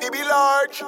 PB large.